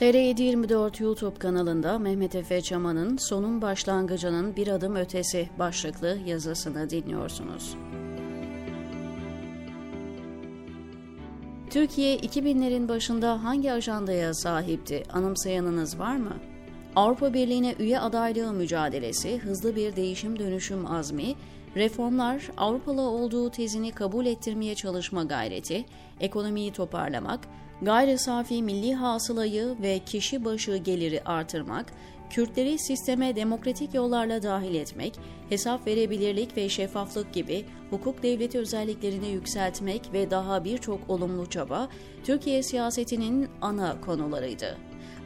TR724 YouTube kanalında Mehmet Efe Çaman'ın Sonun Başlangıcının Bir Adım Ötesi başlıklı yazısını dinliyorsunuz. Türkiye 2000'lerin başında hangi ajandaya sahipti? Anımsayanınız var mı? Avrupa Birliği'ne üye adaylığı mücadelesi, hızlı bir değişim dönüşüm azmi, reformlar, Avrupalı olduğu tezini kabul ettirmeye çalışma gayreti, ekonomiyi toparlamak, gayri safi milli hasılayı ve kişi başı geliri artırmak, Kürtleri sisteme demokratik yollarla dahil etmek, hesap verebilirlik ve şeffaflık gibi hukuk devleti özelliklerini yükseltmek ve daha birçok olumlu çaba Türkiye siyasetinin ana konularıydı.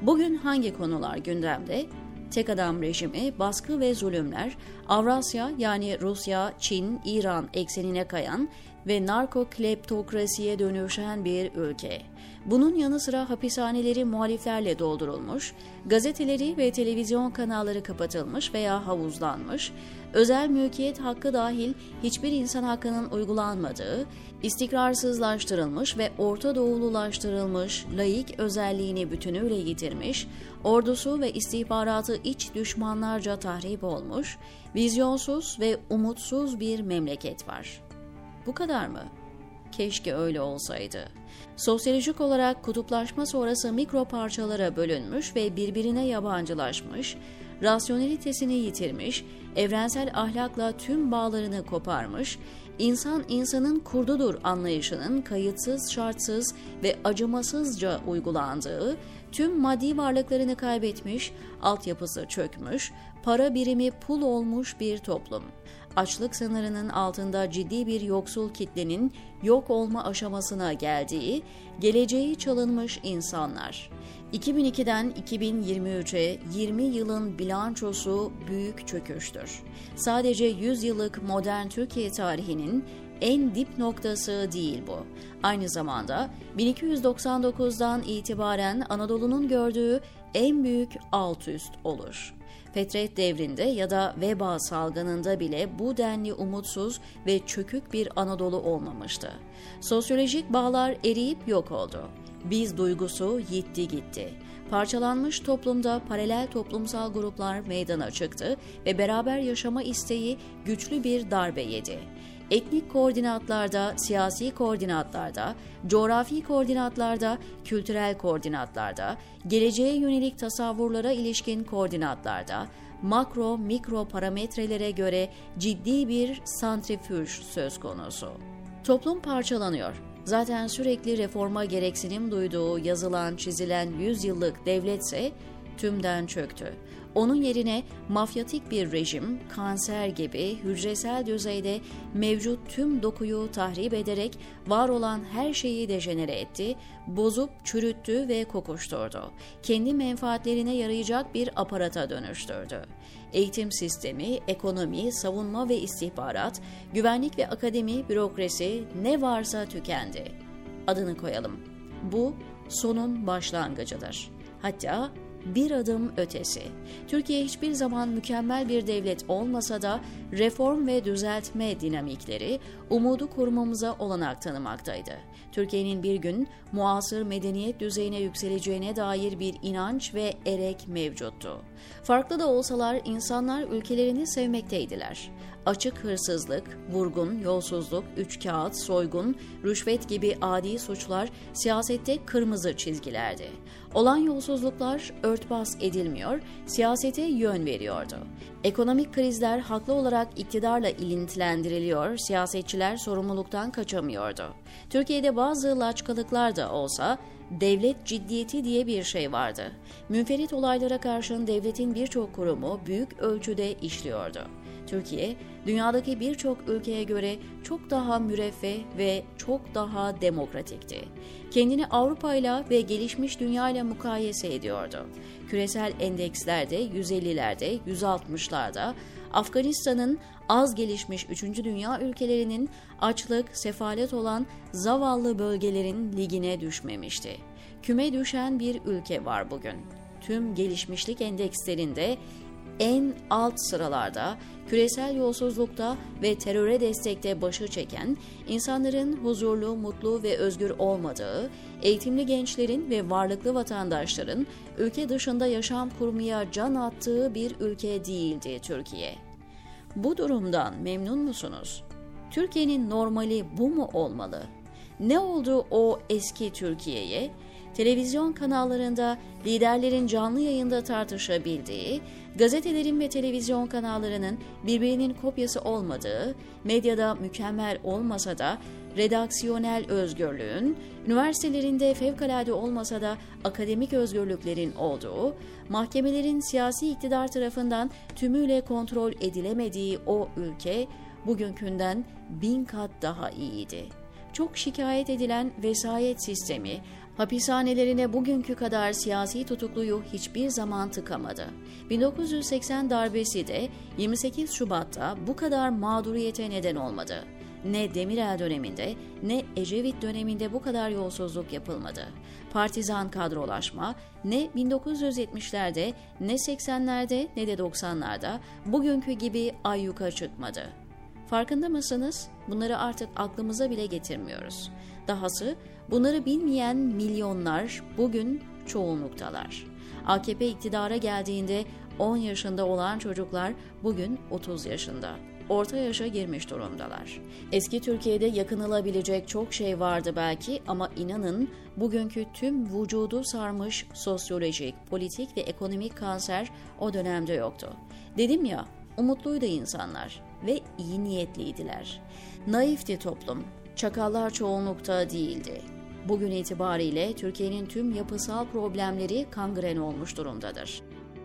Bugün hangi konular gündemde? Tek adam rejimi, baskı ve zulümler, Avrasya yani Rusya, Çin, İran eksenine kayan ve narko kleptokrasiye dönüşen bir ülke. Bunun yanı sıra hapishaneleri muhaliflerle doldurulmuş, gazeteleri ve televizyon kanalları kapatılmış veya havuzlanmış, özel mülkiyet hakkı dahil hiçbir insan hakkının uygulanmadığı, istikrarsızlaştırılmış ve Orta Doğululaştırılmış, laik özelliğini bütünüyle yitirmiş, ordusu ve istihbaratı iç düşmanlarca tahrip olmuş, vizyonsuz ve umutsuz bir memleket var. Bu kadar mı? Keşke öyle olsaydı. Sosyolojik olarak kutuplaşma sonrası mikro parçalara bölünmüş ve birbirine yabancılaşmış, rasyonelitesini yitirmiş, evrensel ahlakla tüm bağlarını koparmış, insan insanın kurdudur anlayışının kayıtsız, şartsız ve acımasızca uygulandığı, tüm maddi varlıklarını kaybetmiş, altyapısı çökmüş, para birimi pul olmuş bir toplum. Açlık sınırının altında ciddi bir yoksul kitlenin yok olma aşamasına geldiği, geleceği çalınmış insanlar. 2002'den 2023'e 20 yılın bilançosu büyük çöküştür. Sadece 100 yıllık modern Türkiye tarihinin en dip noktası değil bu. Aynı zamanda 1299'dan itibaren Anadolu'nun gördüğü en büyük alt üst olur. Fetret devrinde ya da veba salgınında bile bu denli umutsuz ve çökük bir Anadolu olmamıştı. Sosyolojik bağlar eriyip yok oldu. Biz duygusu yitti gitti. Parçalanmış toplumda paralel toplumsal gruplar meydana çıktı ve beraber yaşama isteği güçlü bir darbe yedi etnik koordinatlarda, siyasi koordinatlarda, coğrafi koordinatlarda, kültürel koordinatlarda, geleceğe yönelik tasavvurlara ilişkin koordinatlarda, makro mikro parametrelere göre ciddi bir santrifüj söz konusu. Toplum parçalanıyor. Zaten sürekli reforma gereksinim duyduğu yazılan çizilen 100 yıllık devletse tümden çöktü. Onun yerine mafyatik bir rejim, kanser gibi hücresel düzeyde mevcut tüm dokuyu tahrip ederek var olan her şeyi dejenere etti, bozup çürüttü ve kokuşturdu. Kendi menfaatlerine yarayacak bir aparata dönüştürdü. Eğitim sistemi, ekonomi, savunma ve istihbarat, güvenlik ve akademi, bürokrasi ne varsa tükendi. Adını koyalım. Bu sonun başlangıcıdır. Hatta bir adım ötesi. Türkiye hiçbir zaman mükemmel bir devlet olmasa da reform ve düzeltme dinamikleri umudu korumamıza olanak tanımaktaydı. Türkiye'nin bir gün muasır medeniyet düzeyine yükseleceğine dair bir inanç ve erek mevcuttu. Farklı da olsalar insanlar ülkelerini sevmekteydiler. Açık hırsızlık, vurgun, yolsuzluk, üç kağıt, soygun, rüşvet gibi adi suçlar siyasette kırmızı çizgilerdi. Olan yolsuzluklar örtbas edilmiyor, siyasete yön veriyordu. Ekonomik krizler haklı olarak iktidarla ilintilendiriliyor, siyasetçiler sorumluluktan kaçamıyordu. Türkiye'de bazı laçkalıklar da olsa devlet ciddiyeti diye bir şey vardı. Münferit olaylara karşın devletin birçok kurumu büyük ölçüde işliyordu. Türkiye, dünyadaki birçok ülkeye göre çok daha müreffeh ve çok daha demokratikti. Kendini Avrupa ile ve gelişmiş dünya ile mukayese ediyordu. Küresel endekslerde 150'lerde, 160'larda, Afganistan'ın az gelişmiş 3. dünya ülkelerinin açlık, sefalet olan zavallı bölgelerin ligine düşmemişti. Küme düşen bir ülke var bugün. Tüm gelişmişlik endekslerinde en alt sıralarda, küresel yolsuzlukta ve teröre destekte başı çeken, insanların huzurlu, mutlu ve özgür olmadığı, eğitimli gençlerin ve varlıklı vatandaşların ülke dışında yaşam kurmaya can attığı bir ülke değildi Türkiye. Bu durumdan memnun musunuz? Türkiye'nin normali bu mu olmalı? Ne oldu o eski Türkiye'ye? Televizyon kanallarında liderlerin canlı yayında tartışabildiği, gazetelerin ve televizyon kanallarının birbirinin kopyası olmadığı, medyada mükemmel olmasa da redaksiyonel özgürlüğün, üniversitelerinde fevkalade olmasa da akademik özgürlüklerin olduğu, mahkemelerin siyasi iktidar tarafından tümüyle kontrol edilemediği o ülke bugünkünden bin kat daha iyiydi. Çok şikayet edilen vesayet sistemi, hapishanelerine bugünkü kadar siyasi tutukluyu hiçbir zaman tıkamadı. 1980 darbesi de 28 Şubat'ta bu kadar mağduriyete neden olmadı. Ne Demirel döneminde ne Ecevit döneminde bu kadar yolsuzluk yapılmadı. Partizan kadrolaşma ne 1970'lerde ne 80'lerde ne de 90'larda bugünkü gibi ayyuka çıkmadı. Farkında mısınız? Bunları artık aklımıza bile getirmiyoruz. Dahası bunları bilmeyen milyonlar bugün çoğunluktalar. AKP iktidara geldiğinde 10 yaşında olan çocuklar bugün 30 yaşında. Orta yaşa girmiş durumdalar. Eski Türkiye'de yakınılabilecek çok şey vardı belki ama inanın bugünkü tüm vücudu sarmış sosyolojik, politik ve ekonomik kanser o dönemde yoktu. Dedim ya, umutluydu insanlar ve iyi niyetliydiler. Naifti toplum, çakallar çoğunlukta değildi. Bugün itibariyle Türkiye'nin tüm yapısal problemleri kangren olmuş durumdadır.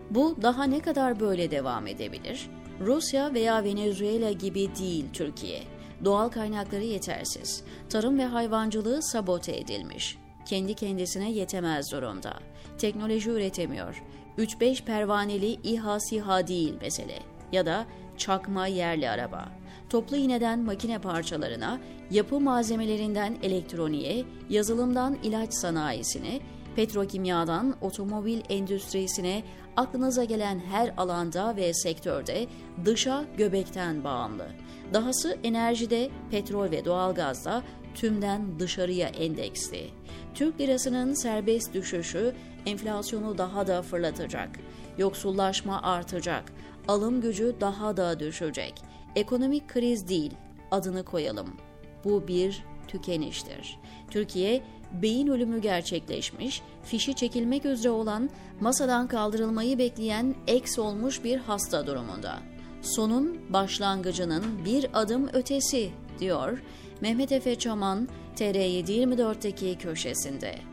Bu daha ne kadar böyle devam edebilir? Rusya veya Venezuela gibi değil Türkiye. Doğal kaynakları yetersiz. Tarım ve hayvancılığı sabote edilmiş. Kendi kendisine yetemez durumda. Teknoloji üretemiyor. 3-5 pervaneli İHA SİHA değil mesele. Ya da çakma yerli araba. Toplu iğneden makine parçalarına, yapı malzemelerinden elektroniğe, yazılımdan ilaç sanayisine, petrokimyadan otomobil endüstrisine aklınıza gelen her alanda ve sektörde dışa göbekten bağımlı. Dahası enerjide, petrol ve doğalgazda tümden dışarıya endeksli. Türk lirasının serbest düşüşü enflasyonu daha da fırlatacak. Yoksullaşma artacak. Alım gücü daha da düşecek. Ekonomik kriz değil, adını koyalım. Bu bir tükeniştir. Türkiye beyin ölümü gerçekleşmiş, fişi çekilmek üzere olan, masadan kaldırılmayı bekleyen eks olmuş bir hasta durumunda. Sonun başlangıcının bir adım ötesi, diyor Mehmet Efe Çaman, TR724'deki köşesinde.